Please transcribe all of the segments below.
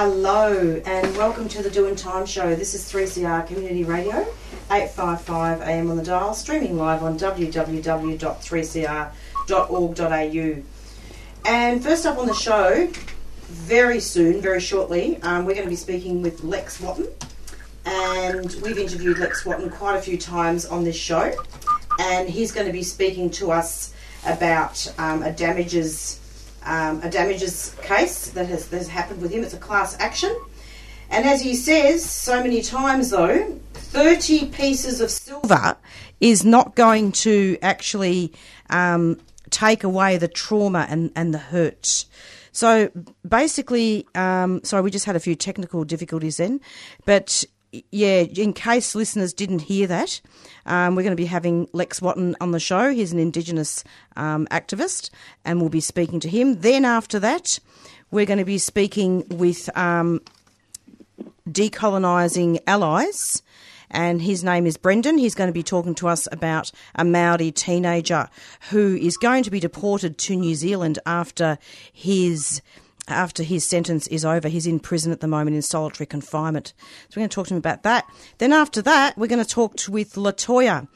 Hello and welcome to the Doing Time Show. This is 3CR Community Radio, 855 AM on the dial, streaming live on www.3cr.org.au. And first up on the show, very soon, very shortly, um, we're going to be speaking with Lex Wotton. And we've interviewed Lex Wotton quite a few times on this show. And he's going to be speaking to us about um, a damages um, a damages case that has, that has happened with him. It's a class action. And as he says so many times, though, 30 pieces of silver is not going to actually um, take away the trauma and, and the hurt. So basically, um, sorry, we just had a few technical difficulties then, but yeah, in case listeners didn't hear that, um, we're going to be having Lex Wotton on the show. He's an Indigenous um, activist, and we'll be speaking to him. Then after that, we're going to be speaking with um, Decolonising Allies, and his name is Brendan. He's going to be talking to us about a Maori teenager who is going to be deported to New Zealand after his after his sentence is over. He's in prison at the moment in solitary confinement. So we're going to talk to him about that. Then after that, we're going to talk to, with Latoya.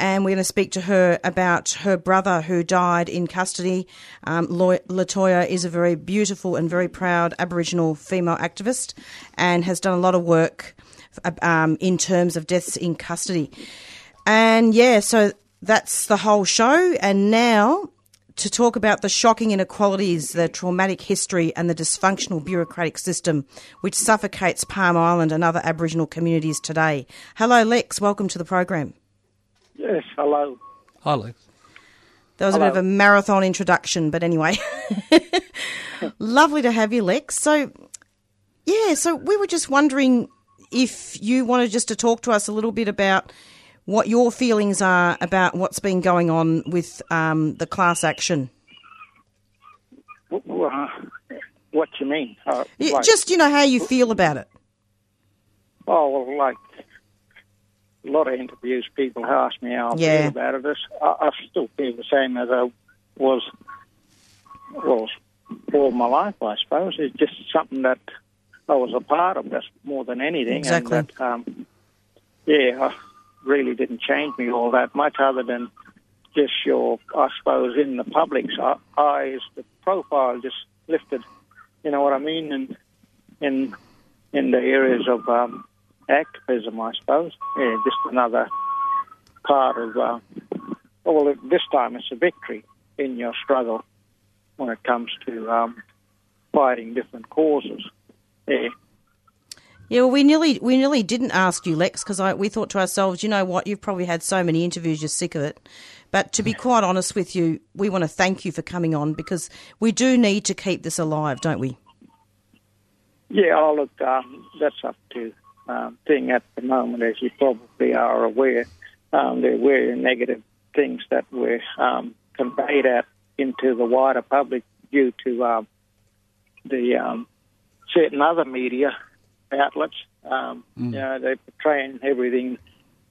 And we're going to speak to her about her brother who died in custody. Um, Latoya is a very beautiful and very proud Aboriginal female activist and has done a lot of work um, in terms of deaths in custody. And yeah, so that's the whole show. And now to talk about the shocking inequalities, the traumatic history, and the dysfunctional bureaucratic system which suffocates Palm Island and other Aboriginal communities today. Hello, Lex. Welcome to the program. Yes, hello. Hi, Lex. That was hello. a bit of a marathon introduction, but anyway. Lovely to have you, Lex. So, yeah, so we were just wondering if you wanted just to talk to us a little bit about what your feelings are about what's been going on with um, the class action. Uh, what you mean? Uh, like, just you know how you feel about it. Oh well, like a lot of interviews, people ask me how I yeah. feel about it. I, I still feel the same as I was was all my life, I suppose. It's just something that I was a part of, just more than anything. Exactly. And that, um, yeah, really didn't change me all that much, other than just your, I suppose, in the public's eyes, the profile just lifted. You know what I mean? And in in the areas of um, activism, I suppose. Yeah, just another part of. Uh, well, this time it's a victory in your struggle when it comes to um, fighting different causes. Yeah. Yeah, well, we nearly we nearly didn't ask you, Lex, because we thought to ourselves, you know what, you've probably had so many interviews, you're sick of it. But to be quite honest with you, we want to thank you for coming on because we do need to keep this alive, don't we? Yeah, oh, look, um, that's up to um, thing at the moment, as you probably are aware. Um, there were negative things that were um, conveyed out into the wider public due to um, the um, certain other media outlets. Um, mm. You know, they're portraying everything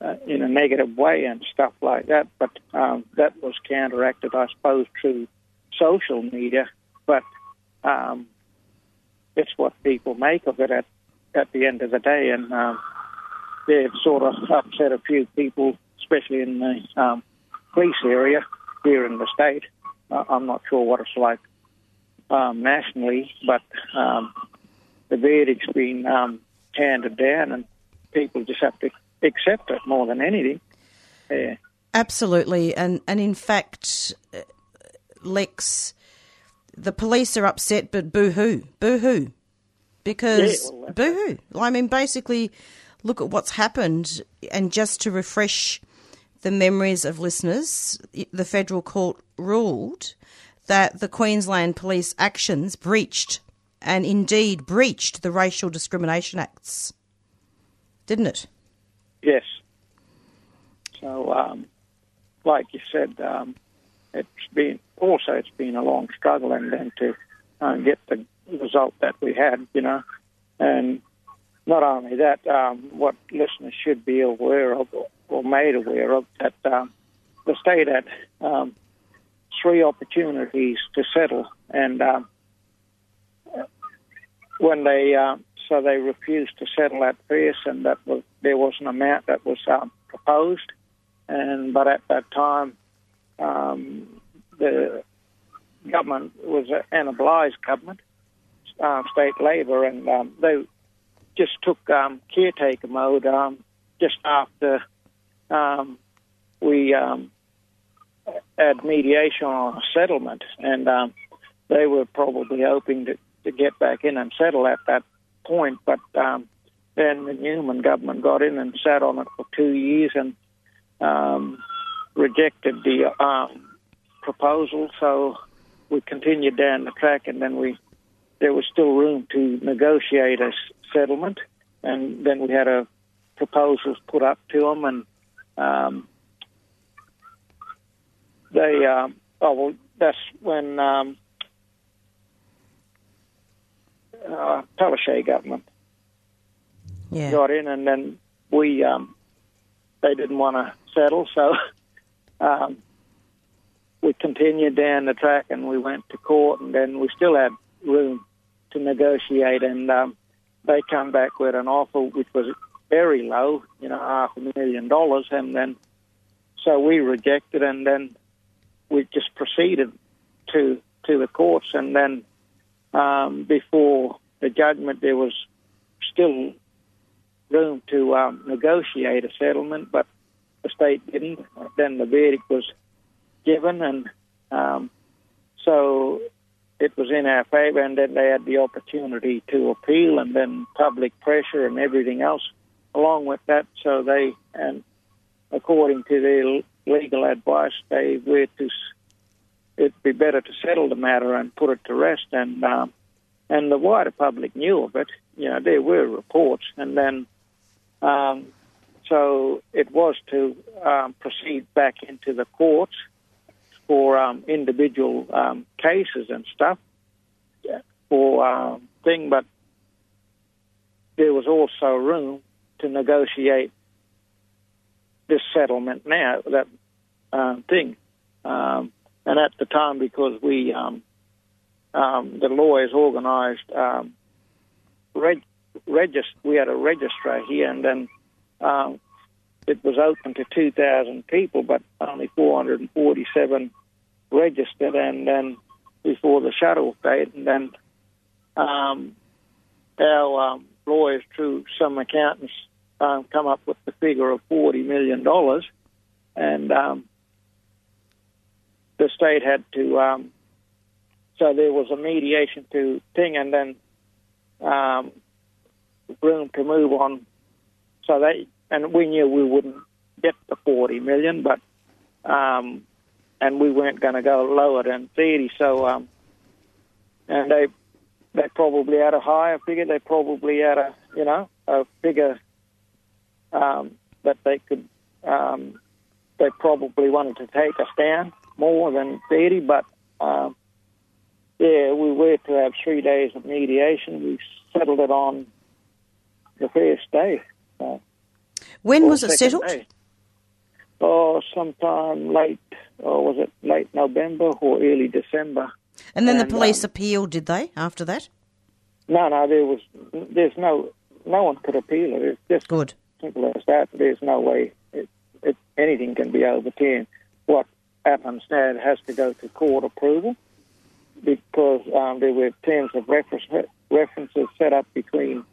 uh, in a negative way and stuff like that. But um, that was counteracted, I suppose, through social media. But um, it's what people make of it at at the end of the day, and um, they've sort of upset a few people, especially in the um, police area here in the state. Uh, I'm not sure what it's like um, nationally, but um, the verdict's been um, handed down, and people just have to accept it more than anything. Yeah. Absolutely, and and in fact, uh, Lex, the police are upset, but boo hoo, boo hoo, because yeah, well, boo hoo. I mean, basically, look at what's happened, and just to refresh the memories of listeners, the federal court ruled that the Queensland police actions breached and indeed breached the Racial Discrimination Acts, didn't it? Yes. So, um, like you said, um, it's been also it's been a long struggle, and then to uh, get the result that we had, you know, and not only that, um, what listeners should be aware of or made aware of that um, the state had um, three opportunities to settle, and um, when they uh, so they refused to settle at first, and that was there was an amount that was um, proposed, and but at that time, um, the government was a Bligh government, uh, state Labor, and um, they just took um, caretaker mode um, just after um, we um, had mediation on a settlement, and um, they were probably hoping to, to get back in and settle at that point. But um, then the Newman government got in and sat on it for two years and um, rejected the um, proposal. So we continued down the track, and then we there was still room to negotiate a settlement, and then we had a proposals put up to them, and um, they um, oh well, that's when um, uh, Palaszczuk government Yeah. got in, and then we um, they didn't want to settle, so um, we continued down the track, and we went to court, and then we still had room to negotiate, and um, they come back with an offer which was very low, you know, half a million dollars, and then so we rejected, and then we just proceeded to to the courts, and then um, before the judgment, there was still room to um, negotiate a settlement, but the state didn't. Then the verdict was given, and um, so it was in our favour, and then they had the opportunity to appeal, and then public pressure and everything else along with that. So they, and according to their legal advice, they were to it'd be better to settle the matter and put it to rest, and um, and the wider public knew of it. You know, there were reports, and then um, so it was to um, proceed back into the courts for um, individual um, cases and stuff for um, thing, but there was also room to negotiate this settlement now that um, thing. Um, and at the time, because we um, um, the lawyers organised um, reg- we had a registrar here, and then um, it was open to 2,000 people, but only 447 registered, and then before the shuttle date, and then um, our um, lawyers, through some accountants, um, come up with the figure of $40 million, and um, the state had to, um, so there was a mediation to thing, and then um, room to move on. So they, and we knew we wouldn't get the 40 million, but, um, and we weren't going to go lower than 30. So, um, and they, they probably had a higher figure. They probably had a, you know, a figure um, that they could. Um, they probably wanted to take us down more than 30, but um, yeah, we were to have three days of mediation. We settled it on the first day. When was it settled? day. Oh, sometime late, or was it late November or early December? And then the police um, appealed, did they, after that? No, no, there was, there's no, no one could appeal it. It's just Good. simple as that. There's no way it, it, anything can be overturned. What happens now, it has to go to court approval because um, there were terms of reference, references set up between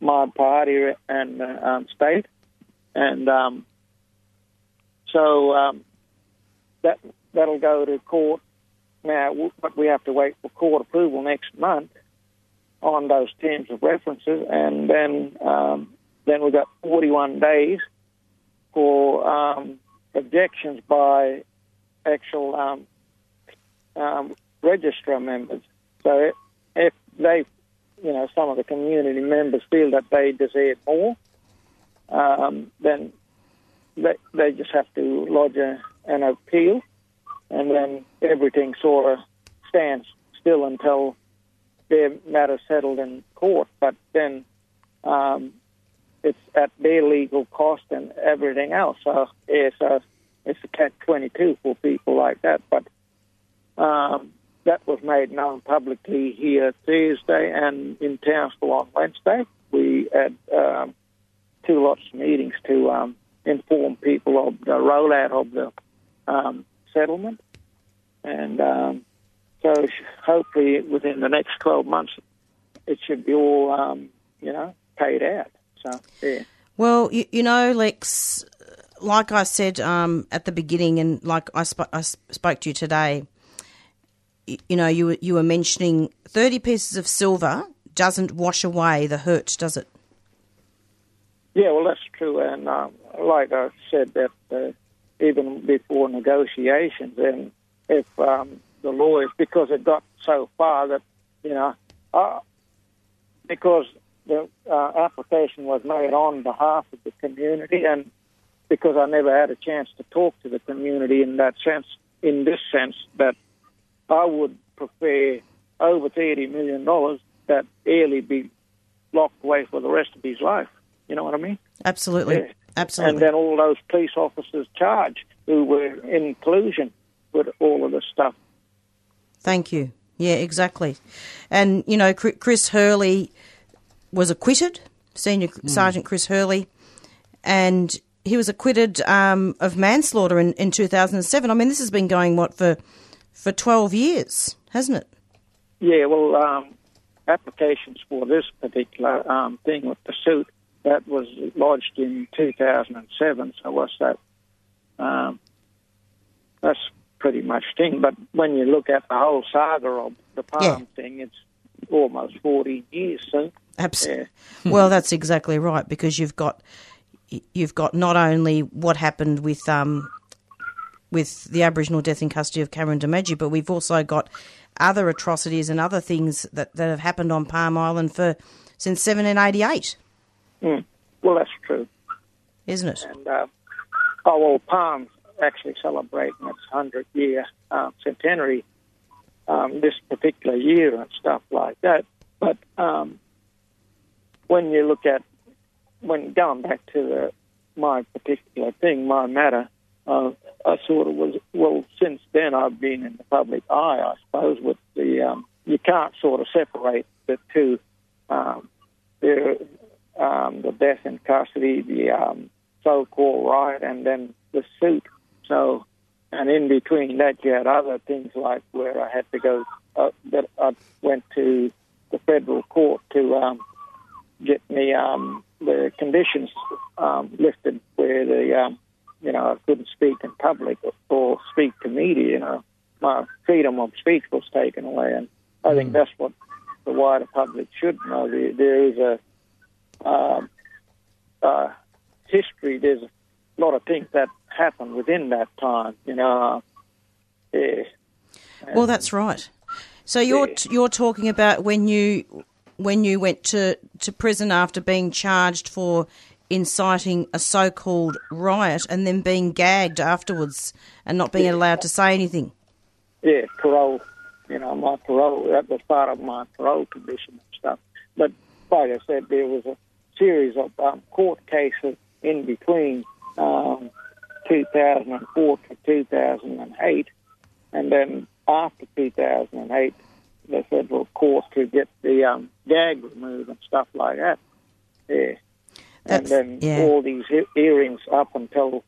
my party and uh, um, state, and um, so um, that that'll go to court now. But we have to wait for court approval next month on those terms of references, and then um, then we've got 41 days for um, objections by actual um, um, registrar members. So if, they, you know, some of the community members feel that they deserve more, um, then they, they just have to lodge a, an appeal, and then everything sort of stands still until their matter settled in court. But then um, it's at their legal cost and everything else. So yeah, so it's a catch twenty two for people like that. But um, that was made known publicly here Thursday and in Townsville on Wednesday. We had um, two lots of meetings to um, inform people of the rollout of the um, settlement. And um, so hopefully within the next 12 months, it should be all, um, you know, paid out. So, yeah. Well, you, you know, Lex, like I said um, at the beginning, and like I, sp- I spoke to you today, you, you know, you, you were mentioning 30 pieces of silver doesn't wash away the hurt, does it? Yeah, well, that's true. And um, like I said, that uh, even before negotiations, and if um, the lawyers, because it got so far that, you know, uh, because the uh, application was made on behalf of the community, and because I never had a chance to talk to the community in that sense, in this sense, that I would prefer over $30 million that Hurley be locked away for the rest of his life. You know what I mean? Absolutely. Yeah. Absolutely. And then all those police officers charged who were in collusion with all of this stuff. Thank you. Yeah, exactly. And, you know, Chris Hurley was acquitted, Senior mm. Sergeant Chris Hurley, and he was acquitted um, of manslaughter in, in 2007. I mean, this has been going, what, for, for 12 years, hasn't it? Yeah, well, um, applications for this particular um, thing with the suit that was lodged in 2007. So what's that? Um, that's pretty much thing. But when you look at the whole saga of the palm yeah. thing, it's almost 40 years. So absolutely. Yeah. well, that's exactly right because you've got you've got not only what happened with um, with the Aboriginal death in custody of Cameron Doomadgee, but we've also got other atrocities and other things that, that have happened on Palm Island for since 1788. Mm. Well, that's true, isn't it? And uh, oh well, Palm's actually celebrating its hundred year um, centenary um, this particular year and stuff like that. But um, when you look at when going back to the, my particular thing, my matter, uh, I sort of was well. Since then, I've been in the public eye, I suppose. With the um, you can't sort of separate the two. Um, there, um, the death in custody, the um, so-called riot, and then the suit. So, and in between that, you had other things like where I had to go. Uh, that I went to the federal court to um, get me um, the conditions um, lifted, where the um, you know I couldn't speak in public or, or speak to media. You know, my freedom of speech was taken away, and I think mm. that's what the wider public should know. There, there is a um, uh, history, there's a lot of things that happened within that time, you know. Yeah. Well, that's right. So you're yeah. you're talking about when you when you went to, to prison after being charged for inciting a so-called riot and then being gagged afterwards and not being yeah. allowed to say anything. Yeah, parole. You know, my parole that was part of my parole condition and stuff. But like I said, there was a series of um, court cases in between um, 2004 to 2008, and then after 2008, the federal court to get the um, gag removed and stuff like that. Yeah. That's, and then yeah. all these hearings up until,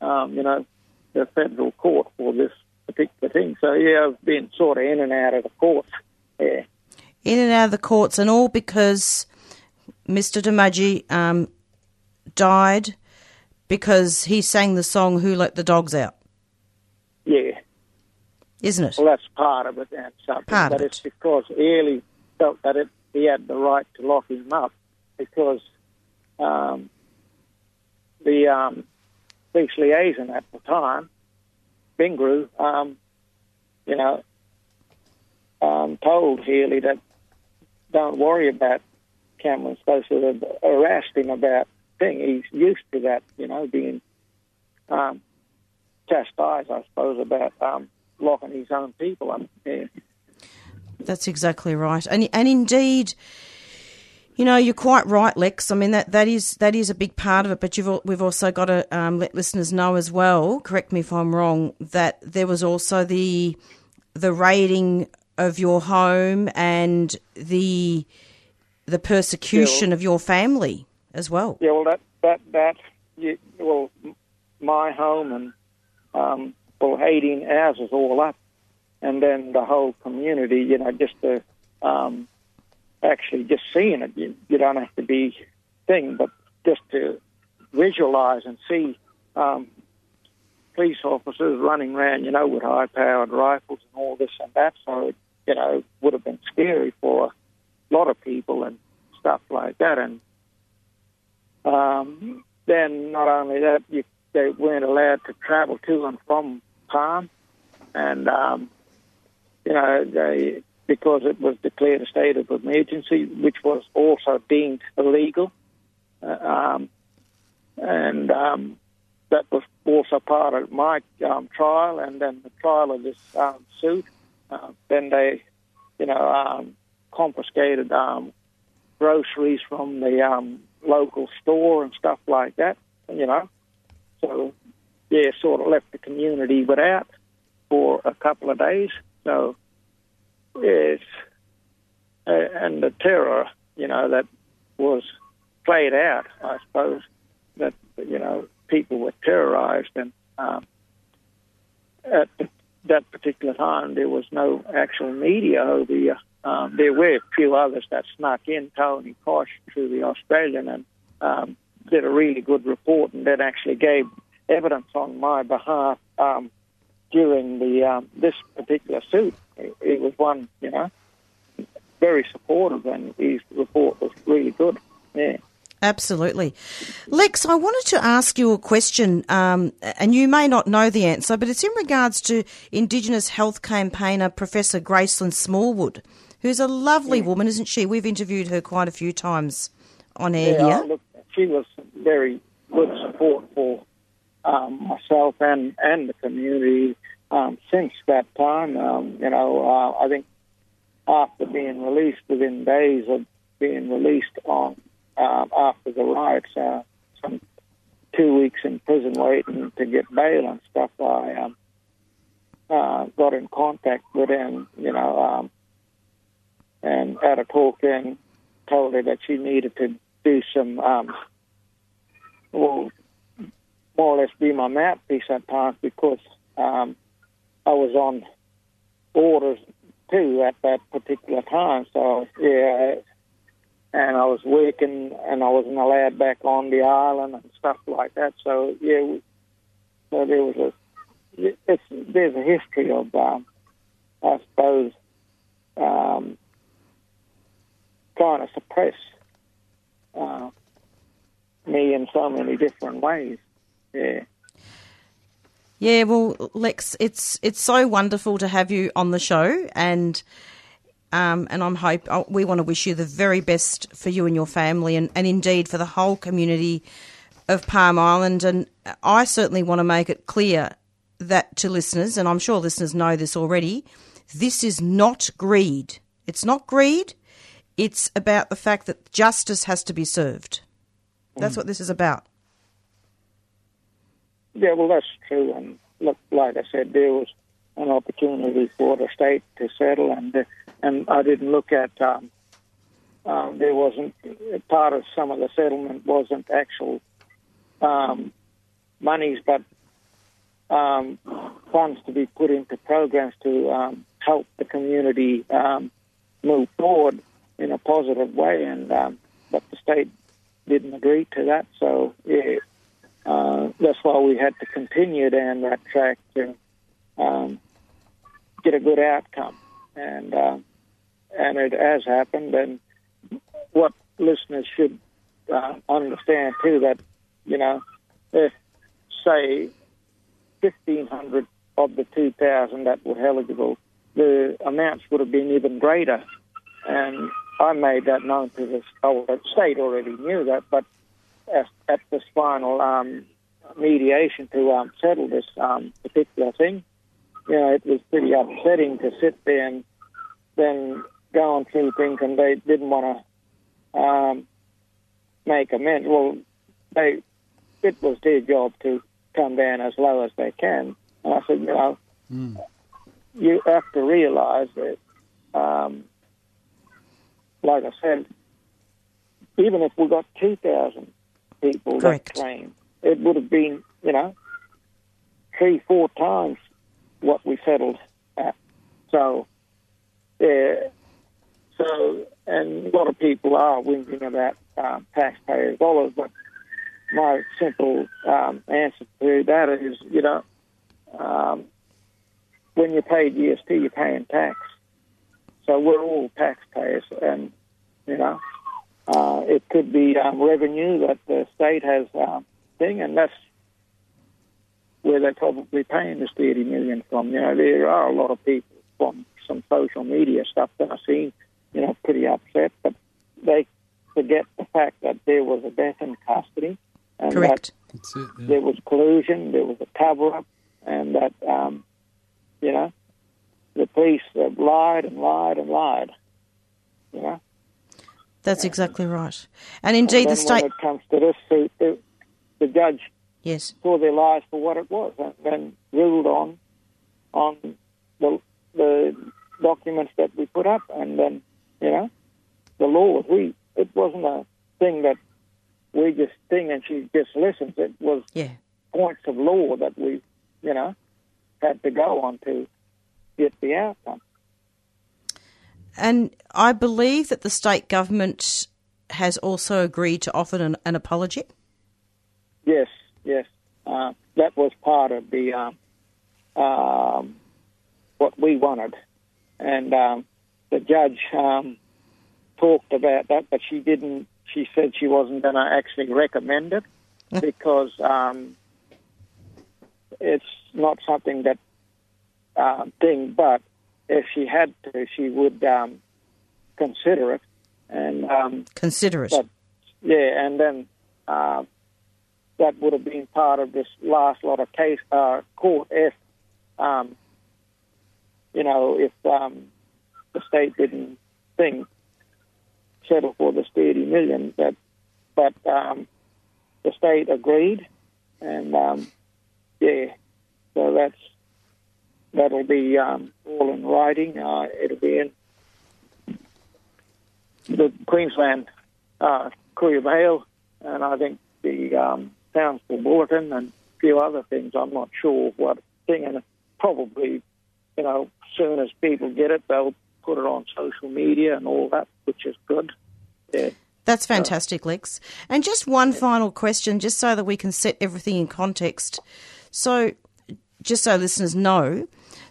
um, you know, the federal court for this particular thing. So, yeah, I've been sort of in and out of the courts. Yeah. In and out of the courts, and all because Mr. Doomadgee um, died because he sang the song "Who Let the Dogs Out." Isn't it? Well, that's part of it, and something. Part but it's it. because Hurley felt that it, he had the right to lock him up because um, the um, police liaison at the time, Bengaroo, um, you know, um, told Hurley that don't worry about Cameron's supposed to have harassed him about thing. He's used to that, you know, being um, chastised, I suppose, about um, locking his own people up. Yeah. That's exactly right, and and indeed. You know, you're quite right, Lex. I mean that, that is that is a big part of it. But you've we've also got to um, let listeners know as well. Correct me if I'm wrong. That there was also the the raiding of your home and the the persecution Yeah. of your family as well. Yeah, well, that that that you, well, my home and um, well, eighteen houses all up, and then the whole community. You know, just to um, actually just seeing it. You, you don't have to be thing, but just to visualize and see um, police officers running around. You know, with high-powered rifles and all this and that. So you know, would have been scary for a lot of people and stuff like that, and. Um, then not only that, you, they weren't allowed to travel to and from Palm, and um, you know they because it was declared a state of emergency, which was also deemed illegal, uh, um, and um, that was also part of my um, trial, and then the trial of this um, suit. Uh, then they, you know, um, confiscated um, groceries from the um, local store and stuff like that, you know. So, yeah, sort of left the community without for a couple of days. So, yes, and the terror, you know, that was played out, I suppose, that, you know, people were terrorized and um, at that particular time there was no actual media over here. Um, there were a few others that snuck in, Tony Koch through the Australian, and um, did a really good report and then actually gave evidence on my behalf um, during the um, this particular suit. It, it was one, you know, very supportive, and his report was really good. Yeah. Absolutely. Lex, I wanted to ask you a question, um, and you may not know the answer, but it's in regards to Indigenous health campaigner Professor Gracelyn Smallwood, who's a lovely woman, isn't she? We've interviewed her quite a few times on air Yeah, here. look, she was very good support for um, myself and, and the community um, since that time. Um, you know, uh, I think after being released, within days of being released on um, after the riots, uh, some two weeks in prison waiting to get bail and stuff, I um, uh, got in contact with him, you know, um, and had a talk and told her that she needed to do some, um, well, more or less be my mouthpiece at times because um, I was on orders too at that particular time. So yeah, and I was working and I wasn't allowed back on the island and stuff like that. So yeah, so there was a it's there's a history of um, I suppose um, trying to suppress uh, me in so many different ways. Yeah. Yeah, well, Lex, it's it's so wonderful to have you on the show, and um, and I'm hope oh, we want to wish you the very best for you and your family, and, and indeed for the whole community of Palm Island. And I certainly want to make it clear that to listeners, and I'm sure listeners know this already, this is not greed. It's not greed. It's about the fact that justice has to be served. That's what this is about. Yeah, well, that's true. And look, like I said, there was an opportunity for the state to settle, and uh, and I didn't look at. Um, um, there wasn't part of some of the settlement wasn't actual um, monies, but um, funds to be put into programs to um, help the community um, move forward in a positive way, and um, but the state didn't agree to that. So yeah, uh, that's why we had to continue down that track to um, get a good outcome, and uh, and it has happened. And what listeners should uh, understand too that you know if say fifteen hundred of the two thousand that were eligible, the amounts would have been even greater, and I made that known to the, the state already knew that, but at, at this final um, mediation to um, settle this um, particular thing, you know, it was pretty upsetting to sit there and then going through things, and they didn't want to um, make amends. Well, they it was their job to come down as low as they can, and I said, you know, you have to realise that, um, like I said, even if we got 2,000 people Correct. that claim, it would have been, you know, three, four times what we settled at. So, yeah. So, and a lot of people are whinging about um, taxpayers' dollars, but my simple um, answer to that is, you know, um, when you pay GST, you're paying tax. So we're all taxpayers, and you know, uh, it could be um, revenue that the state has um, thing, and that's where they're probably paying this 30 million from. You know, there are a lot of people from some social media stuff that I've seen, you know, pretty upset, but they forget the fact that there was a death in custody, and Correct. That's it. that Yeah. there was collusion, there was a cover up, and that, um, you know, the police have lied and lied and lied. You know, That's exactly right. And indeed, and the state. when it comes to this the, the judge Yes. saw their lies for what it was, and then ruled on on the the documents that we put up, and then you know the law. We it wasn't a thing that we just thing and she just listens. It was Yeah. points of law that we you know had to go on to get the outcome. And I believe that the state government has also agreed to offer an, an apology. Yes, yes. Uh, that was part of the um, um, what we wanted, and um, the judge um, talked about that, but she didn't. She said she wasn't going to actually recommend it because um, it's not something that uh, thing. But if she had to, she would um, consider it, and um, Consider it. but yeah, and then uh, that would have been part of this last lot of case uh, court if, um, you know, if um, the state didn't think settle for this thirty million. That, but um, the state agreed, and um, yeah, so that's that'll be um, all in writing. Uh, it'll be in the Queensland uh, Courier Mail, and I think the um, Townsville Bulletin and a few other things. I'm not sure what thing, and probably, you know, soon as people get it, they'll put it on social media and all that, which is good. Yeah. That's fantastic, Lex. And just one final question, just so that we can set everything in context. So, just so listeners know,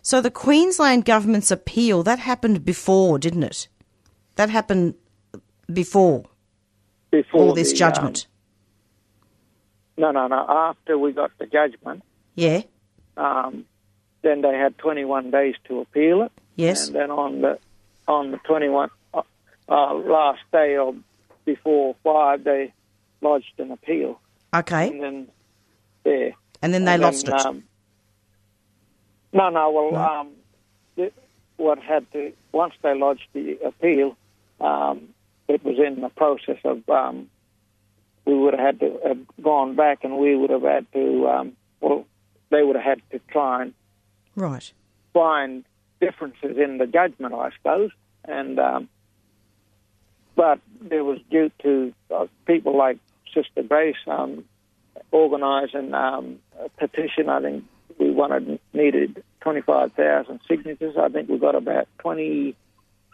so the Queensland government's appeal that happened before, didn't it? That happened before Before all this the, judgment. um, no, no, no. After we got the judgment, yeah. um, then they had 21 days to appeal it. Yes. And then on the on the 21 uh, uh, last day of before five, they lodged an appeal, Okay. and then yeah, And then they and lost then, it. Um, no, no. Well, No? um, the, what had to once they lodged the appeal, um, it was in the process of um, we would have had to have gone back, and we would have had to um, well, they would have had to try and right. find differences in the judgment, I suppose. And um, but there was due to uh, people like Sister Grace um, organising um, a petition. I think we wanted needed twenty five thousand signatures. I think we got about twenty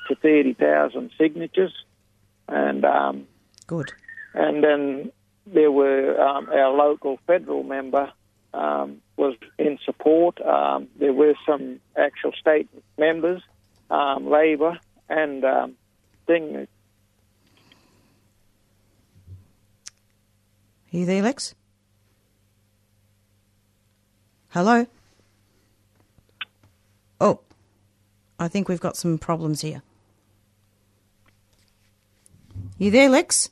to thirty thousand signatures, and um, Good. and then there were um, our local federal member um, was in support. Um, there were some actual state members, um, Labor and um, thing. Are you there, Lex? Hello? Oh, I think we've got some problems here. You there, Lex?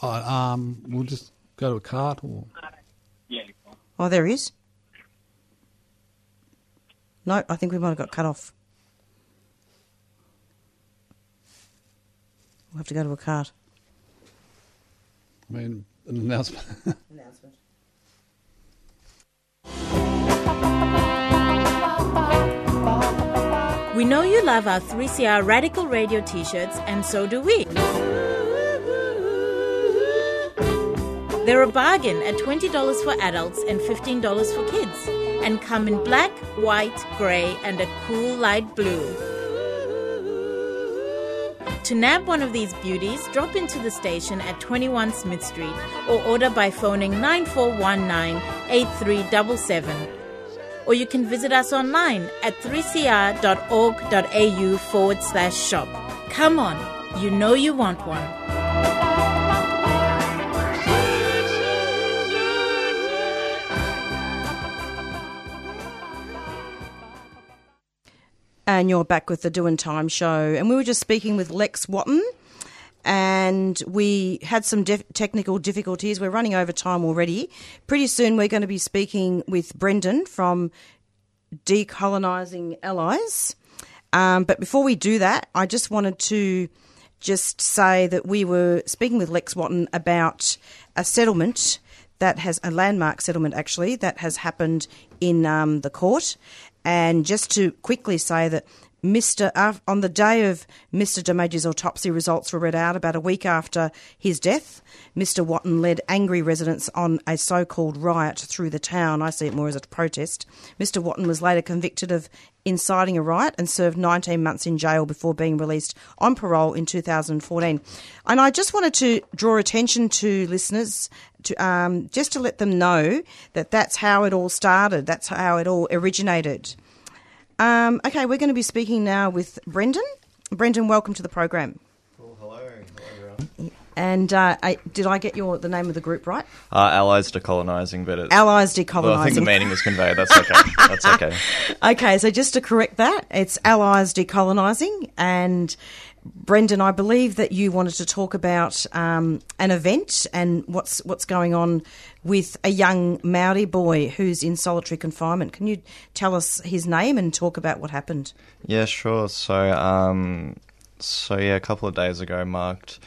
Oh, um, we'll just go to a cart or. Yeah. Oh, there is. No, I think we might have got cut off. We'll have to go to a cart. I mean, an announcement. Announcement. We know you love our 3CR Radical Radio t shirts, and so do we. They're a bargain at $20 for adults and $15 for kids, and come in black, white, grey, and a cool light blue. To nab one of these beauties, drop into the station at 21 Smith Street or order by phoning 9419 8377. Or you can visit us online at 3cr.org.au forward slash shop. Come on, you know you want one. And you're back with the Doing Time show. And we were just speaking with Lex Wotton, and we had some def- technical difficulties. We're running over time already. Pretty soon, we're going to be speaking with Brendan from Decolonising Allies. Um, but before we do that, I just wanted to just say that we were speaking with Lex Wotton about a settlement that has a landmark settlement actually that has happened in um, the court. And just to quickly say that Mr. Uh, on the day of Mr. Doomadgee's autopsy results were read out, about a week after his death, Mr. Wotton led angry residents on a so called riot through the town. I see it more as a protest. Mr. Wotton was later convicted of inciting a riot and served 19 months in jail before being released on parole in 2014. And I just wanted to draw attention to listeners to um, just to let them know that that's how it all started. That's how it all originated. Um, okay, we're going to be speaking now with Brendan. Brendan, welcome to the program. Cool. Hello. Hello, everyone. And uh, I, did I get your the name of the group right? Uh, allies decolonising, but it's. Allies well, I think the meaning was conveyed. That's okay. That's okay. okay, so just to correct that, it's Allies decolonising. And Brendan, I believe that you wanted to talk about um, an event and what's what's going on with a young Maori boy who's in solitary confinement. Can you tell us his name and talk about what happened? Yeah, sure. So, um, so yeah, a couple of days ago marked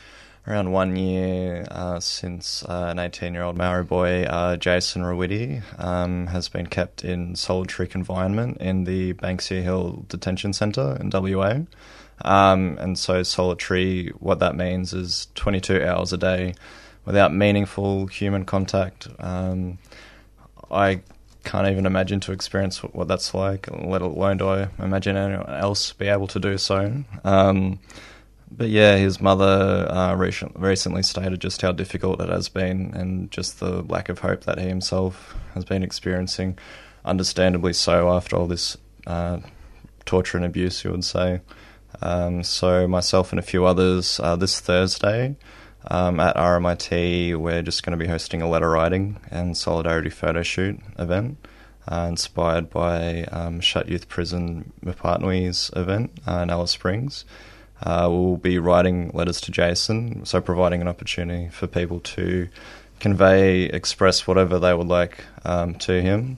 around one year uh, since uh, an 18-year-old Maori boy, uh, Jason Rawiti, um, has been kept in solitary confinement in the Banksia Hill Detention Centre in WA. Um, and so solitary, what that means is 22 hours a day without meaningful human contact. Um, I can't even imagine to experience what, what that's like, let alone do I imagine anyone else be able to do so. Um, but yeah, his mother uh, recent, recently stated just how difficult it has been and just the lack of hope that he himself has been experiencing, understandably so after all this uh, torture and abuse, you would say. Um, so, myself and a few others uh, this Thursday um, at RMIT, we're just going to be hosting a letter writing and solidarity photo shoot event. Uh, inspired by um, Shut Youth Prison Mparntwe's event uh, in Alice Springs. Uh, we'll be writing letters to Jason, so providing an opportunity for people to convey, express whatever they would like um, to him.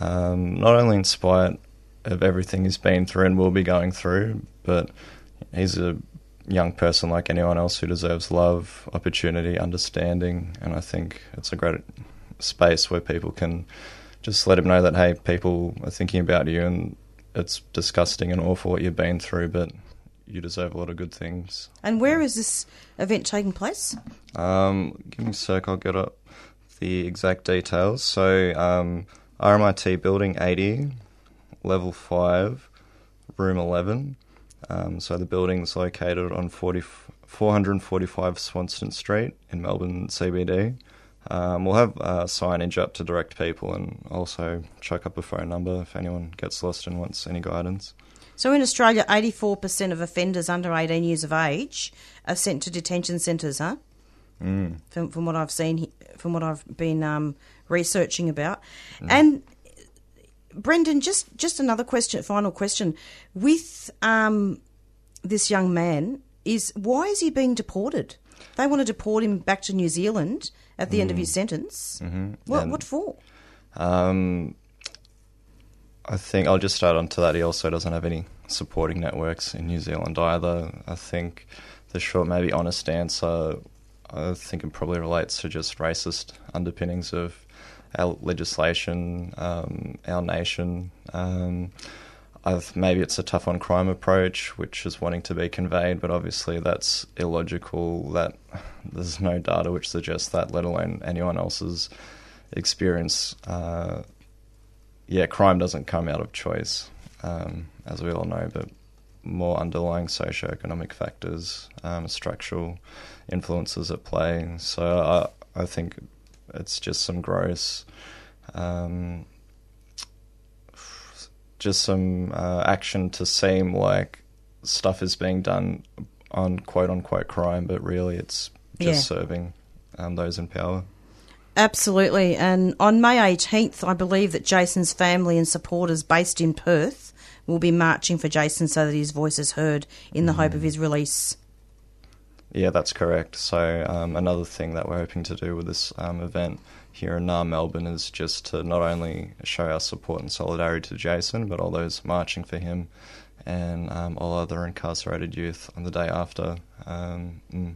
Um, not only in spite of everything he's been through and will be going through, but he's a young person like anyone else who deserves love, opportunity, understanding, and I think it's a great space where people can just let him know that hey, people are thinking about you, and it's disgusting and awful what you've been through, but you deserve a lot of good things. And where is this event taking place? Um, give me a sec, I'll get up the exact details. So, um, RMIT Building 80, Level 5, Room 11. Um, so the building's located on 40, 445 Swanston Street in Melbourne CBD. Um, we'll have uh, signage up to direct people and also chuck up a phone number if anyone gets lost and wants any guidance. So in Australia, 84% of offenders under 18 years of age are sent to detention centres, huh? Mm. From, from what I've seen, from what I've been um, researching about. And Brendan, just, just another question, final question. With um, this young man, is why is he being deported? They want to deport him back to New Zealand at the end of his sentence. Mm-hmm. What, And- what for? Um, I think I'll just start on to that. He also doesn't have any supporting networks in New Zealand either. I think the short, maybe honest answer, I think it probably relates to just racist underpinnings of our legislation, um, our nation. Um, I've, maybe it's a tough on crime approach, which is wanting to be conveyed, but obviously that's illogical. That there's no data which suggests that, let alone anyone else's experience. Uh, yeah, crime doesn't come out of choice, um, as we all know, but more underlying socioeconomic factors, um, structural influences at play. So I, I think it's just some gross, um, just some uh, action to seem like stuff is being done on quote unquote crime, but really it's just Yeah. serving um, those in power. Absolutely. And on May 18th, I believe that Jason's family and supporters based in Perth will be marching for Jason so that his voice is heard in the hope of his release. Yeah, that's correct. So um, another thing that we're hoping to do with this um, event here in uh, Melbourne is just to not only show our support and solidarity to Jason, but all those marching for him and um, all other incarcerated youth on the day after. Um, mm.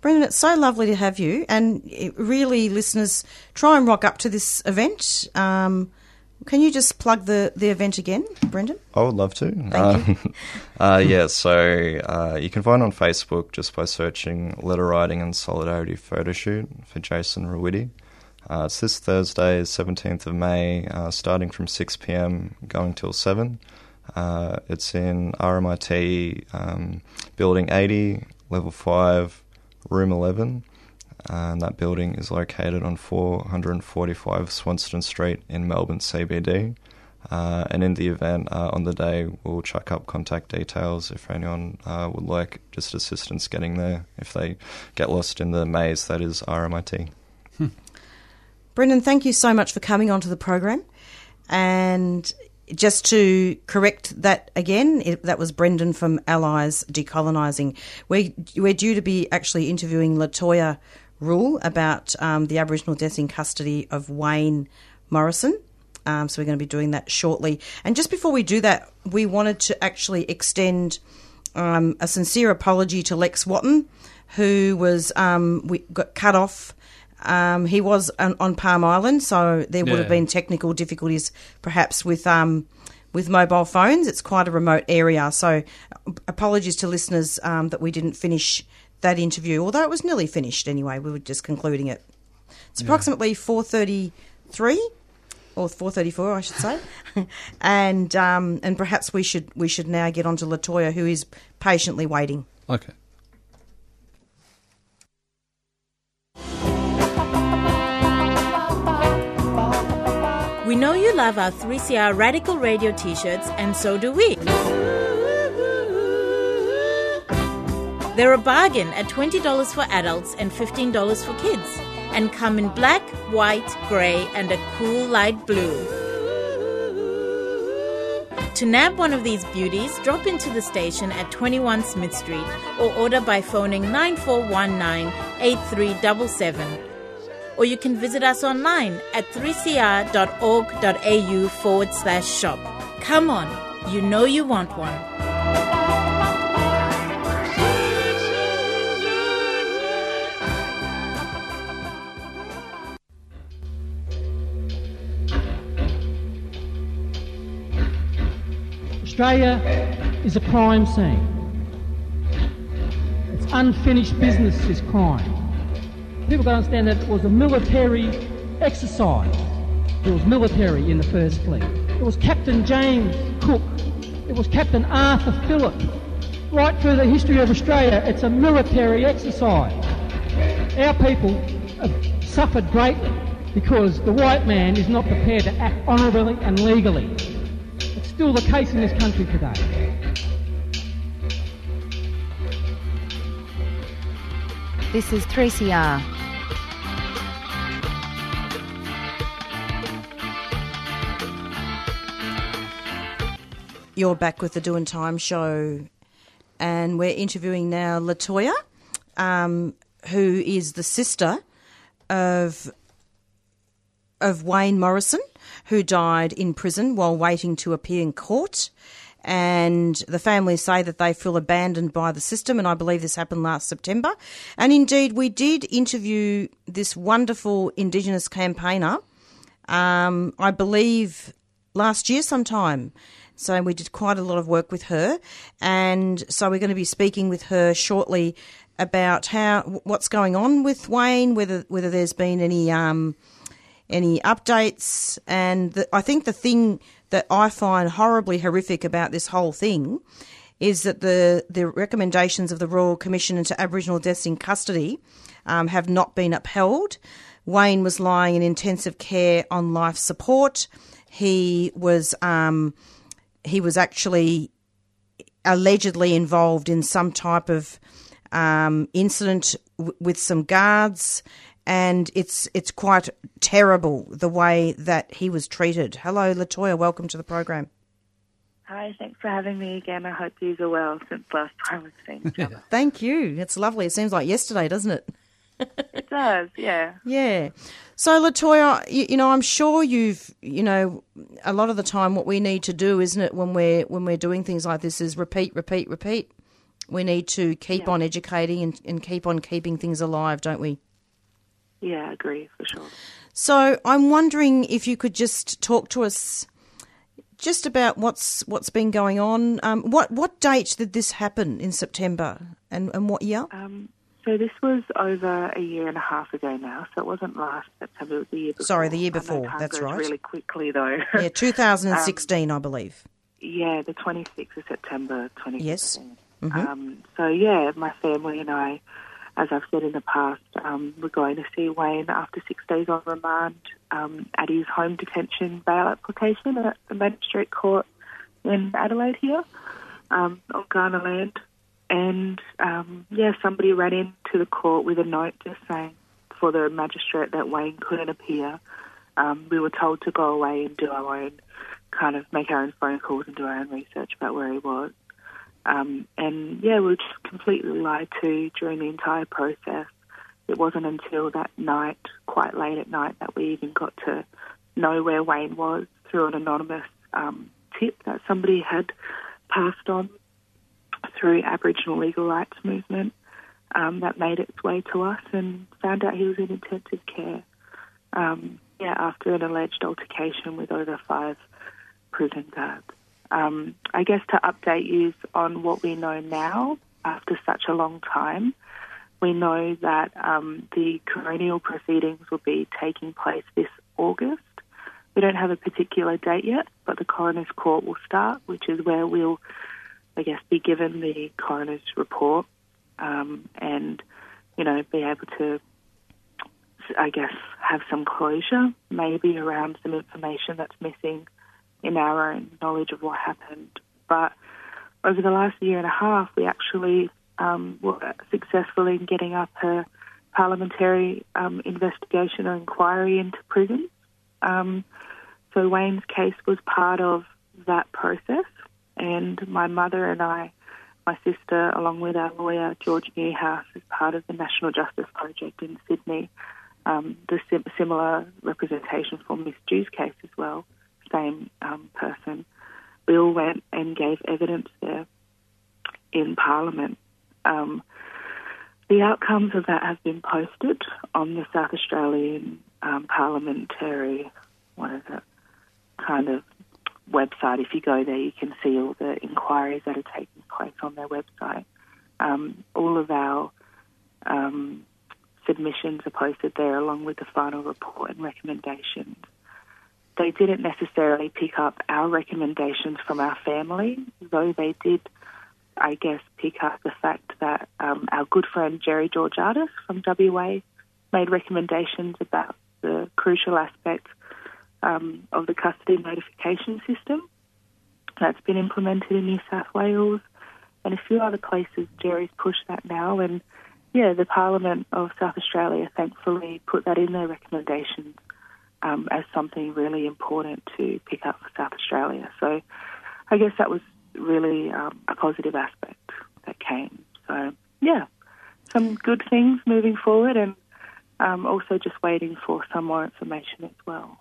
Brendan, it's so lovely to have you. And really, listeners, try and rock up to this event. Um, can you just plug the, the event again, Brendan? I would love to. Thank um, uh, yeah, so uh, you can find on Facebook just by searching Letter Writing and Solidarity Photo Shoot for Jason Rawiti. Uh, it's this Thursday, 17th of May, uh, starting from 6 pm, going till 7. Uh, it's in RMIT um, Building 80, Level 5, Room 11. And that building is located on 445 Swanston Street in Melbourne CBD. Uh, and in the event uh, on the day, we'll chuck up contact details if anyone uh, would like just assistance getting there if they get lost in the maze that is RMIT. Brendan, thank you so much for coming onto the program. And just to correct that again, it, that was Brendan from Allies Decolonising. We, we're due to be actually interviewing Latoya Rule about um, the Aboriginal death in custody of Wayne Morrison. Um, so we're going to be doing that shortly. And just before we do that, we wanted to actually extend um, a sincere apology to Lex Wotton, who was um, we got cut off. Um, he was on, on Palm Island, so there would have been technical difficulties, perhaps with um, with mobile phones. It's quite a remote area, so apologies to listeners um, that we didn't finish that interview. Although it was nearly finished anyway, we were just concluding it. It's approximately four thirty three or 434 I should say and um, and perhaps we should we should now get on to Latoya who is patiently waiting Okay. We know you love our 3CR Radical Radio t shirts, and so do we. They're a bargain at $20 for adults and $15 for kids, and come in black, white, grey, and a cool light blue. To nab one of these beauties, drop into the station at 21 Smith Street or order by phoning 9419 8377 or you can visit us online at 3cr.org.au forward slash shop. Come on, you know you want one. Australia is a crime scene. It's unfinished business is crime. People don't understand that it was a military exercise. It was military in the first fleet. It was Captain James Cook. It was Captain Arthur Phillip. Right through the history of Australia, it's a military exercise. Our people have suffered greatly because the white man is not prepared to act honourably and legally. It's still the case in this country today. This is 3CR. you're back with the Doing Time show and we're interviewing now Latoya um, who is the sister of of Wayne Morrison who died in prison while waiting to appear in court and the family say that they feel abandoned by the system, and I believe this happened last September. And indeed, we did interview this wonderful Indigenous campaigner. Um, I believe last year sometime. So we did quite a lot of work with her, and so we're going to be speaking with her shortly about how what's going on with Wayne, whether whether there's been any um, any updates, and the, I think the thing that I find horribly horrific about this whole thing is that the the recommendations of the Royal Commission into Aboriginal Deaths in Custody um, have not been upheld. Wayne was lying in intensive care on life support. He was um, he was actually allegedly involved in some type of um, incident w- with some guards, and it's it's quite terrible the way that he was treated. Hello, Latoya. Welcome to the program. Hi, thanks for having me again. I hope you are well since last time we've seen each other. Thank you. It's lovely. It seems like yesterday, doesn't it? it does, yeah. Yeah. So, Latoya, you, you, know, I'm sure you've, you know, a lot of the time, what we need to do, isn't it, when we're when we're doing things like this, is repeat, repeat, repeat. We need to keep Yeah. on educating and, and keep on keeping things alive, don't we? Yeah, I agree, for sure. So, I'm wondering if you could just talk to us just about what's what's been going on. Um, what what date did this happen in September, and and what year? Um, so this was over a year and a half ago now, so it wasn't last September, it was the year before. Sorry, the year before, that's right. really quickly, though. Yeah, 2016, I believe. yeah, the 26th of September, 2016. Yes. Mhm. Um, so, yeah, my family and I, as I've said in the past, um, we're going to see Wayne after six days on remand um, at his home detention bail application at the Magistrate Court in Adelaide here um, on Kaurna land. And, um, yeah, somebody ran into the court with a note just saying for the magistrate that Wayne couldn't appear. Um, we were told to go away and do our own, kind of make our own phone calls and do our own research about where he was. Um, and yeah, we were just completely lied to during the entire process. It wasn't until that night, quite late at night, that we even got to know where Wayne was through an anonymous um, tip that somebody had passed on through Aboriginal legal rights movement um, that made its way to us and found out he was in intensive care. Um, yeah, after an alleged altercation with over five prison guards. Um, I guess to update you on what we know now after such a long time, we know that um, the coronial proceedings will be taking place this August. We don't have a particular date yet, but the coroner's court will start, which is where we'll, I guess, be given the coroner's report um, and, you know, be able to, I guess, have some closure, maybe around some information that's missing in our own knowledge of what happened. But over the last year and a half, we actually um, were successful in getting up a parliamentary um, investigation or inquiry into prisons. Um, so Wayne's case was part of that process, and my mother and I, my sister, along with our lawyer George Newhouse, is part of the National Justice Project in Sydney, um, the sim- similar representation for Miss Dhu's case as well, same um, person. All went and gave evidence there in Parliament. Um, the outcomes of that have been posted on the South Australian um, parliamentary, what is it, kind of website. If you go there, you can see all the inquiries that are taking place on their website. Um, all of our um, submissions are posted there along with the final report and recommendations. They didn't necessarily pick up our recommendations from our family, though they did, I guess, pick up the fact that um, our good friend Gerry Georgatos from WA made recommendations about the crucial aspect um, of the custody notification system that's been implemented in New South Wales and a few other places. Gerry's pushed that now, and yeah, the Parliament of South Australia thankfully put that in their recommendations um, as something really important to pick up for South Australia. So I guess that was really um, a positive aspect that came. So yeah, some good things moving forward, and um, also just waiting for some more information as well.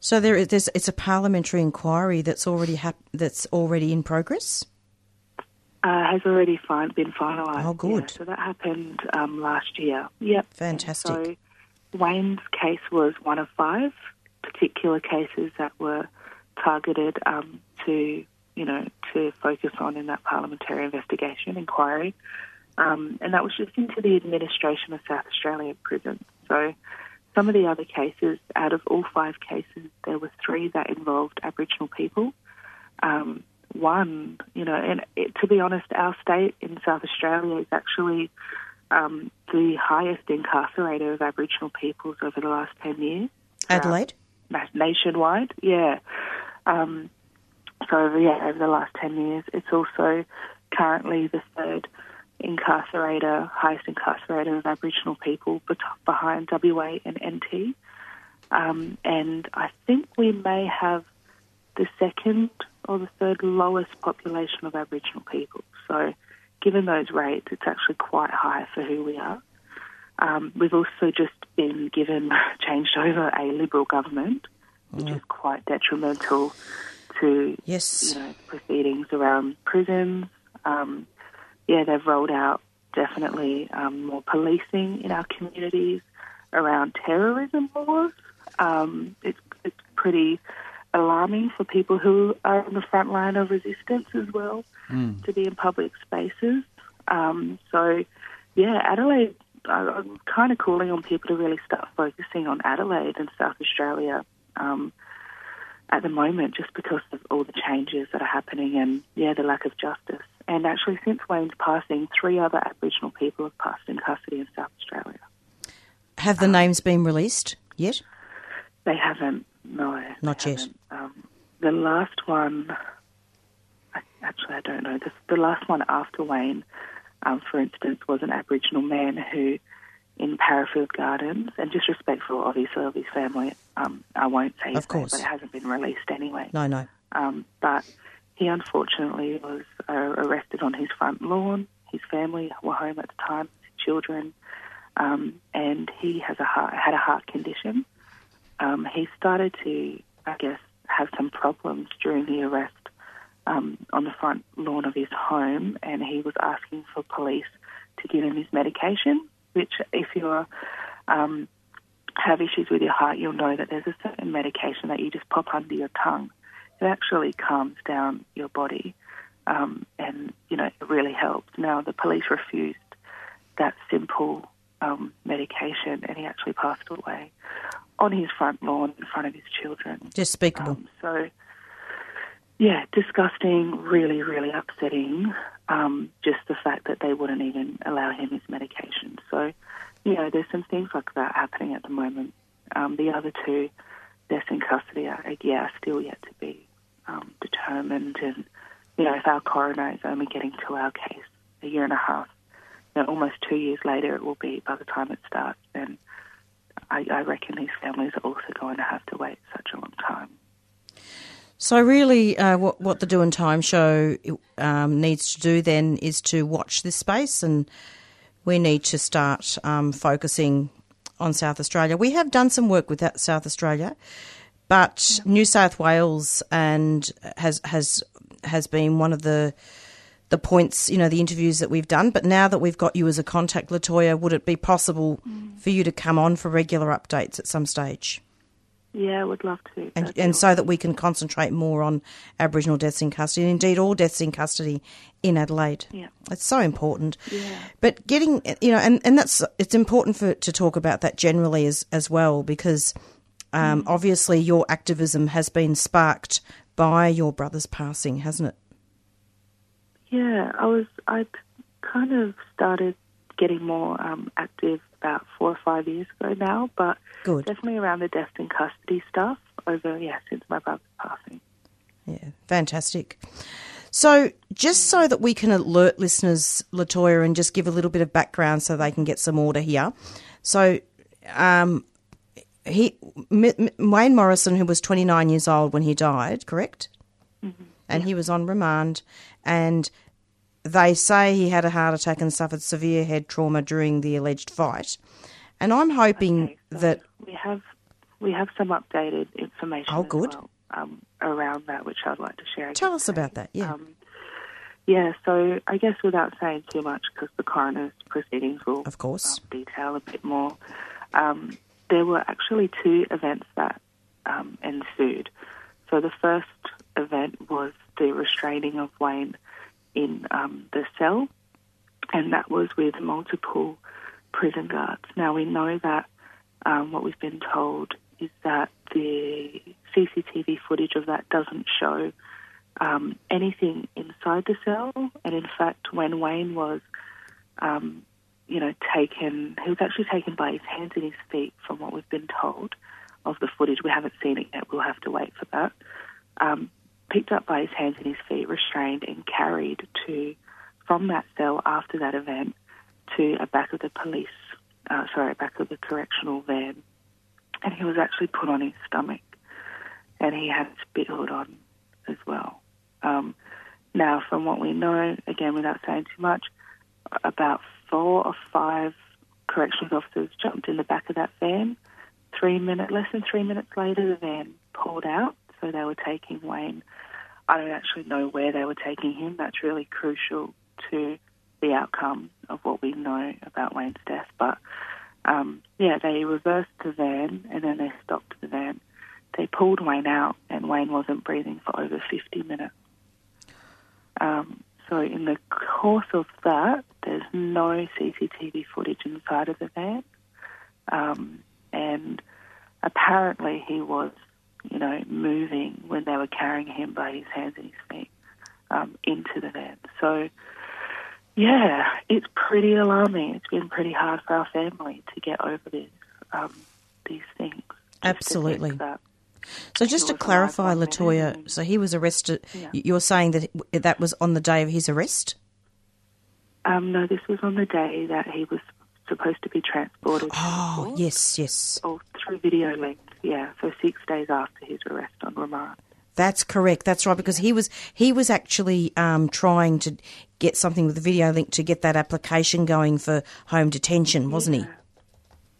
So there is there's, it's a parliamentary inquiry that's already hap- that's already in progress. Uh, has already fin- been finalised. Oh, good. Yeah, so that happened um, last year. Yep. Fantastic. Wayne's case was one of five particular cases that were targeted um, to, you know, to focus on in that parliamentary investigation inquiry. Um, and that was just into the administration of South Australian prisons. So some of the other cases, out of all five cases, there were three that involved Aboriginal people. Um, one, you know, and it, to be honest, our state in South Australia is actually um, the highest incarcerator of Aboriginal peoples over the last 10 years. Adelaide? Na- nationwide, yeah. Um, so, yeah, over the last 10 years, it's also currently the third incarcerator, highest incarcerator of Aboriginal people behind WA and NT. Um, and I think we may have the second or the third lowest population of Aboriginal people. So, given those rates, it's actually quite high for who we are. Um, we've also just been given, changed over a Liberal government, which is quite detrimental to Yes. you know, proceedings around prisons. Um, yeah, they've rolled out definitely um, more policing in our communities around terrorism laws. Um, it's it's pretty alarming for people who are on the front line of resistance as well to be in public spaces. Um, so, yeah, Adelaide. I, I'm kind of calling on people to really start focusing on Adelaide and South Australia. Um, at the moment just because of all the changes that are happening and, yeah, the lack of justice. And actually, since Wayne's passing, three other Aboriginal people have passed in custody in South Australia. Have the names been released yet? They haven't, no. Not yet. Um, the last one, I- actually, I don't know. The, the last one after Wayne, um, for instance, was an Aboriginal man who, in Parafield Gardens, and just respectful, obviously, of his family, um, I won't say his Of course. name, but it hasn't been released anyway. No, no. Um, but he unfortunately was uh, arrested on his front lawn. His family were home at the time, his children, um, and he has a heart, had a heart condition. Um, he started to, I guess, have some problems during the arrest um, on the front lawn of his home, and he was asking for police to give him his medication. Which, if you're um, have issues with your heart, you'll know that there's a certain medication that you just pop under your tongue. It actually calms down your body, um, and you know it really helps. Now the police refused that simple um, medication, and he actually passed away on his front lawn in front of his children. Despicable. Um, so, yeah, disgusting, really, really upsetting. Um, just the fact that they wouldn't even allow him his medication. So, you know, there's some things like that happening at the moment. Um, the other two deaths in custody are, yeah, are still yet to be um, determined. And, you know, if our coroner is only getting to our case a year and a half, you know, almost two years later it will be by the time it starts, then I, I reckon these families are also going to have to wait such a long time. So really, uh, what what the Doing Time show um, needs to do then is to watch this space, and we need to start um, focusing on South Australia. We have done some work with South Australia, but New South Wales and has has has been one of the the points, you know, the interviews that we've done. But now that we've got you as a contact, Latoya, would it be possible for you to come on for regular updates at some stage? Yeah, I would love to. and, and so that we can concentrate more on Aboriginal deaths in custody, and indeed all deaths in custody in Adelaide. Yeah. It's so important. Yeah. But getting, you know, and, and that's, it's important for, to talk about that generally as, as well, because um, Mm. obviously your activism has been sparked by your brother's passing, hasn't it? Yeah, I was. I kind of started getting more um, active about four or five years ago now, but Good. definitely around the death in custody stuff over yeah since my brother's passing. Yeah, fantastic. So, just so that we can alert listeners, Latoya, and just give a little bit of background so they can get some order here. So, um, he M- M- Wayne Morrison, who was 29 years old when he died, correct? And he was on remand, and they say he had a heart attack and suffered severe head trauma during the alleged fight. And I'm hoping Okay, so that we have we have some updated information. Oh, good. well, um, around that, which I'd like to share. tell us today. about that. Yeah, Um, yeah, so I guess without saying too much, because the coroner's proceedings will of course. um, detail a bit more. Um, there were actually two events that um, ensued. so the first event was the restraining of Wayne in um, the cell, and that was with multiple prison guards. Now we know that um, what we've been told is that the CCTV footage of that doesn't show um, anything inside the cell, and in fact, when Wayne was, um, you know, taken, he was actually taken by his hands and his feet, from what we've been told of the footage. We haven't seen it yet. We'll have to wait for that. Um, picked up by his hands and his feet, restrained, and carried to from that cell after that event to a back of the police, uh, sorry, back of the correctional van, and he was actually put on his stomach, and he had a spit hood on as well. Um, now, from what we know, again, without saying too much, about four or five corrections officers jumped in the back of that van. Three minutes, less than three minutes later, the van pulled out. So they were taking Wayne. I don't actually know where they were taking him. That's really crucial to the outcome of what we know about Wayne's death. But um, yeah, they reversed the van and then they stopped the van. They pulled Wayne out, and Wayne wasn't breathing for over 50 minutes. Um, so, in the course of that, there's no CCTV footage inside of the van. Um, and apparently, he was, you know, moving when they were carrying him by his hands and his feet um, into the van. So, yeah, it's pretty alarming. It's been pretty hard for our family to get over this, um, these things. Just to think Absolutely. So just to clarify, Latoya, so he was arrested. Yeah. You're saying that that was on the day of his arrest? Um, no, this was on the day that he was supposed to be transported. Oh, yes, yes. Or through video link, yeah. So six days after his arrest on remand. That's correct. That's right because he was he was actually um, trying to get something with the video link to get that application going for home detention, wasn't he?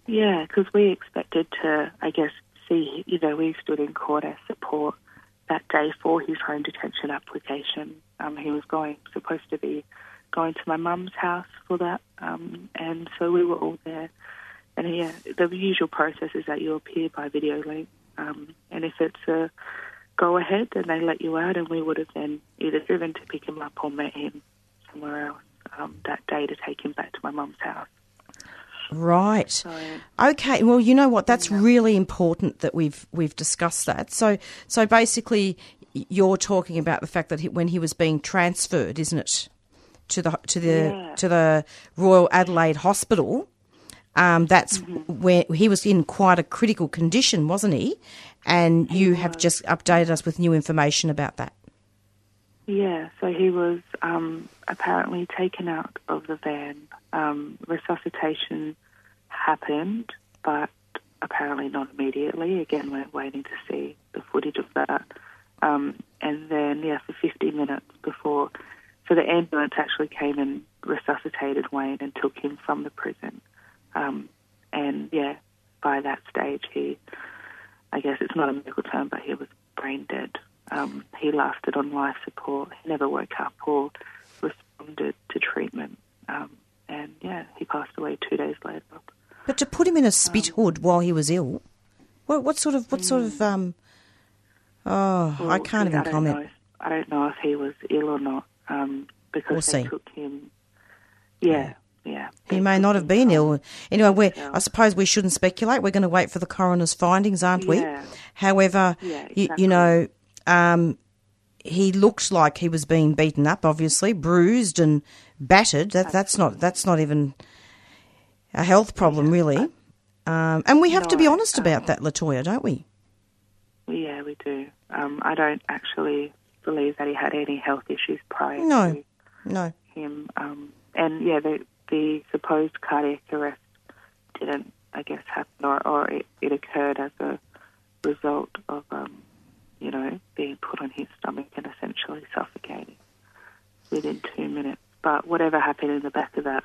Yeah, because we expected to, I guess, see, you know, we stood in court as support that day for his home detention application. Um, he was going, supposed to be going to my mum's house for that, um, and so we were all there. And yeah, the usual process is that you appear by video link, um, and if it's a go ahead, then they let you out, and we would have then either driven to pick him up or met him somewhere else um, that day to take him back to my mum's house. Right. So, Okay. Well, you know what? That's really important that we've we've discussed that. So so basically, you're talking about the fact that he, when he was being transferred, isn't it, to the to the Yeah. to the Royal Adelaide Hospital? Um, that's Mm-hmm. where he was in quite a critical condition, wasn't he? And you have just updated us with new information about that. Yeah, so he was um, apparently taken out of the van. Um, resuscitation happened, but apparently not immediately. Again, we're waiting to see the footage of that. Um, and then, yeah, for 50 minutes before, so the ambulance actually came and resuscitated Wayne and took him from the prison. Um, and yeah, by that stage, he, I guess it's not a medical term, but he was brain dead. Um, he lasted on life support. He never woke up or responded to treatment. Um, and yeah, he passed away two days later. But to put him in a spit hood while he was ill, what, what sort of what sort of um? Oh, I can't even I comment. If, I don't know if he was ill or not um, because We'll they see. took him. Yeah, yeah. He may not have been ill. Anyway, Yeah. I suppose we shouldn't speculate. We're going to wait for the coroner's findings, aren't we? Yeah. However, Yeah, you, exactly. you know, um, he looked like he was being beaten up, obviously, bruised and battered. That, that's not that's not even a health problem, really. Um, and we have to be No, honest about that, Latoya, don't we? Yeah, we do. Um, I don't actually believe that he had any health issues prior No. to No. him. Um, and yeah, the, the supposed cardiac arrest didn't, I guess, happen, or, or it, it occurred as a result of, um, you know, being put on his stomach and essentially suffocating within two minutes. But whatever happened in the back of that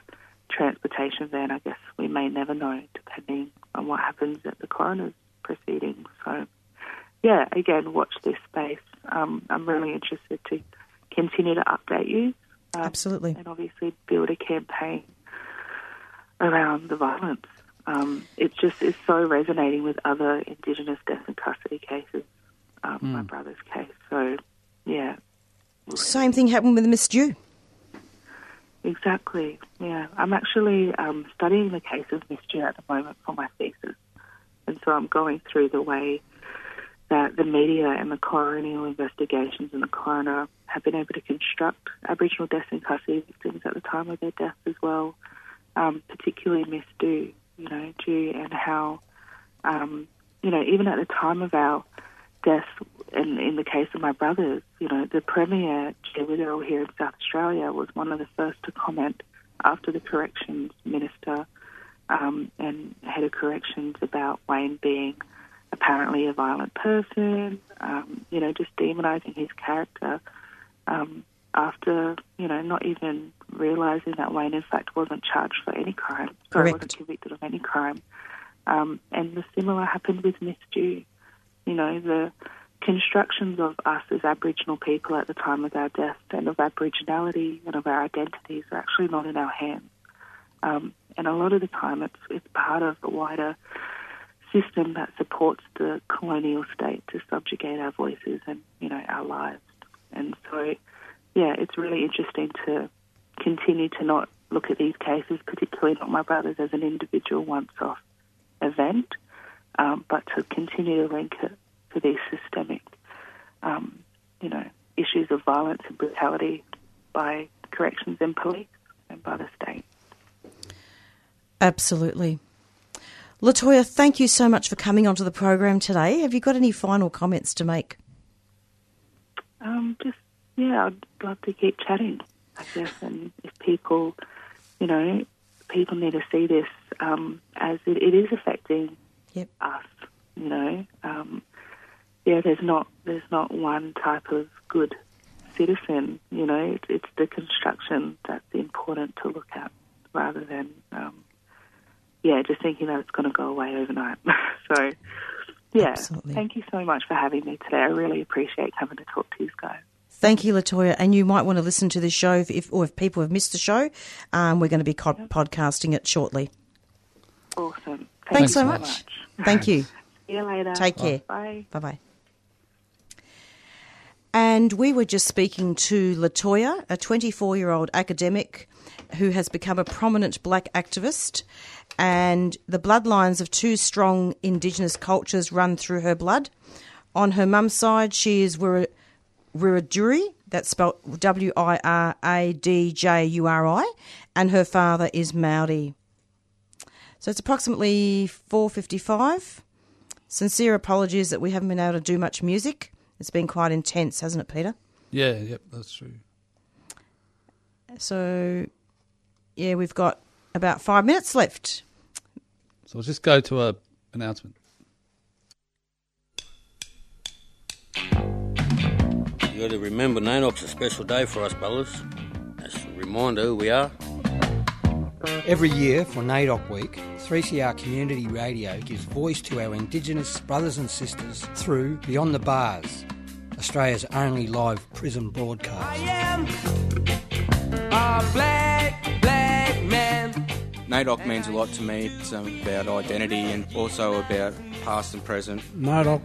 transportation van, I guess we may never know, depending on what happens at the coroner's proceedings. So, yeah, again, watch this space. Um, I'm really interested to continue to update you. Um, Absolutely. And obviously build a campaign around the violence. Um, it's just is so resonating with other Indigenous death and custody cases um, my brother's case. So, yeah, Same thing happened with Miss Dhu. Exactly. Yeah, I'm actually um, studying the case of Miss Dhu at the moment for my thesis, and so I'm going through the way that the media and the coronial investigations and the coroner have been able to construct Aboriginal deaths in custody victims at the time of their death as well, um, particularly Miss Dhu. You know, Dhu and how, um, you know, even at the time of our death, in, in the case of my brothers, you know, the Premier, Jay Weatherill here in South Australia, was one of the first to comment after the Corrections Minister um, and Head of Corrections about Wayne being apparently a violent person, um, you know, just demonising his character um, after, you know, not even realising that Wayne in fact wasn't charged for any crime, Correct. wasn't convicted of any crime. Um, and the similar happened with Miss Dhu. You know, the constructions of us as Aboriginal people at the time of our death and of Aboriginality and of our identities are actually not in our hands. Um, and a lot of the time it's, it's part of the wider system that supports the colonial state to subjugate our voices and, you know, our lives. And so, yeah, it's really interesting to continue to not look at these cases, particularly not my brothers, as an individual once-off event, um, but to continue to link it to these systemic, um, you know, issues of violence and brutality by corrections and police and by the state. Absolutely. Latoya, thank you so much for coming onto the program today. Have you got any final comments to make? Um, just yeah, I'd love to keep chatting. I guess, and if people, you know, people need to see this um, as it, it is affecting Yep. us. You know, um, yeah, there's not there's not one type of good citizen. You know, it's, it's the construction that's important to look at rather than um, yeah, just thinking that it's going to go away overnight. so. Yeah, Absolutely. thank you so much for having me today. I really appreciate coming to talk to you guys. Thank you, Latoya. And you might want to listen to this show if, if or if people have missed the show. Um, we're going to be co- podcasting it shortly. Awesome. Thanks, so much. Thank you. See you later. Take care. Bye. Bye bye. And we were just speaking to Latoya, a 24 year old academic who has become a prominent black activist. And the bloodlines of two strong Indigenous cultures run through her blood. On her mum's side, she is Wira- Wiradjuri, that's spelled W I R A D J U R I, and her father is Maori. So it's approximately 4.55. Sincere apologies that we haven't been able to do much music. It's been quite intense, hasn't it, Peter? Yeah, yep, that's true. So, yeah, we've got about five minutes left. So we'll just go to a announcement. You got to remember, NAIDOC's a special day for us, brothers. That's a reminder who we are. Every year for NAIDOC Week, 3CR Community Radio gives voice to our Indigenous brothers and sisters through Beyond the Bars, Australia's only live prison broadcast black. NAIDOC means a lot to me. It's um, about identity and also about past and present. NAIDOC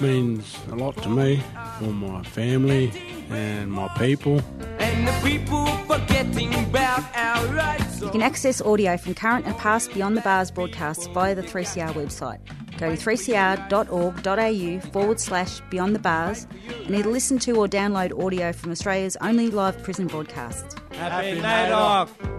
means a lot to me, for my family and my people. You can access audio from current and past Beyond the Bars broadcasts via the 3CR website. Go to 3cr.org.au forward slash Beyond the Bars and either listen to or download audio from Australia's only live prison broadcasts. Happy NAIDOC!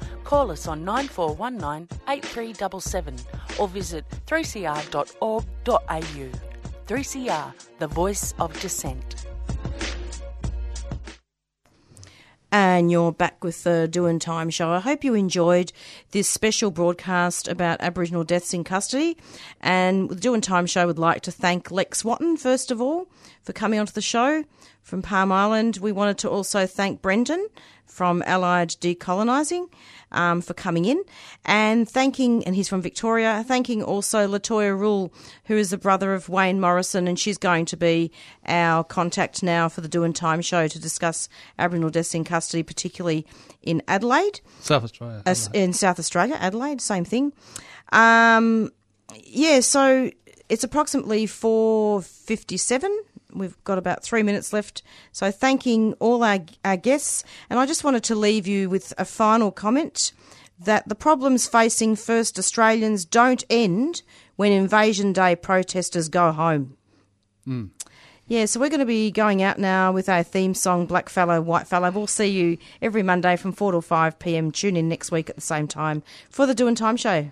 Call us on 9419 8377 or visit 3cr.org.au. 3CR, the voice of dissent. and you're back with the Doing Time show. I hope you enjoyed this special broadcast about Aboriginal deaths in custody. And the Doing Time show would like to thank Lex Wotton, first of all, for coming onto the show from Palm Island. We wanted to also thank Brendan from Allied Decolonising um, for coming in and thanking, and he's from Victoria, thanking also Latoya Rule, who is the brother of Wayne Morrison, and she's going to be our contact now for the Doing Time show to discuss Aboriginal deaths in custody, particularly in Adelaide. South Australia. In South Australia, Adelaide, same thing. Um, yeah, so it's approximately 4.57 We've got about three minutes left. So, thanking all our, our guests. And I just wanted to leave you with a final comment that the problems facing first Australians don't end when Invasion Day protesters go home. Mm. Yeah, so we're going to be going out now with our theme song, Black Fellow, White Fellow. We'll see you every Monday from 4 to 5 pm. Tune in next week at the same time for the Doing Time Show.